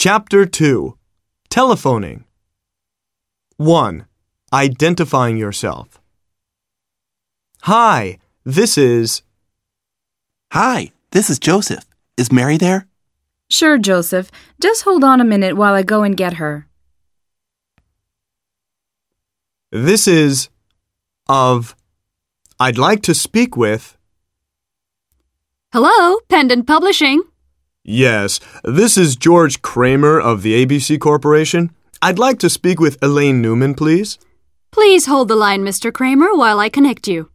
Chapter 2 Telephoning 1. Identifying yourself. Hi, this is. Hi, this is Joseph. Is Mary there? Sure, Joseph. Just hold on a minute while I go and get her. This is. Of. I'd like to speak with. Hello, Pendant Publishing. Yes, this is George Kramer of the ABC Corporation. I'd like to speak with Elaine Newman, please. Please hold the line, Mr. Kramer, while I connect you.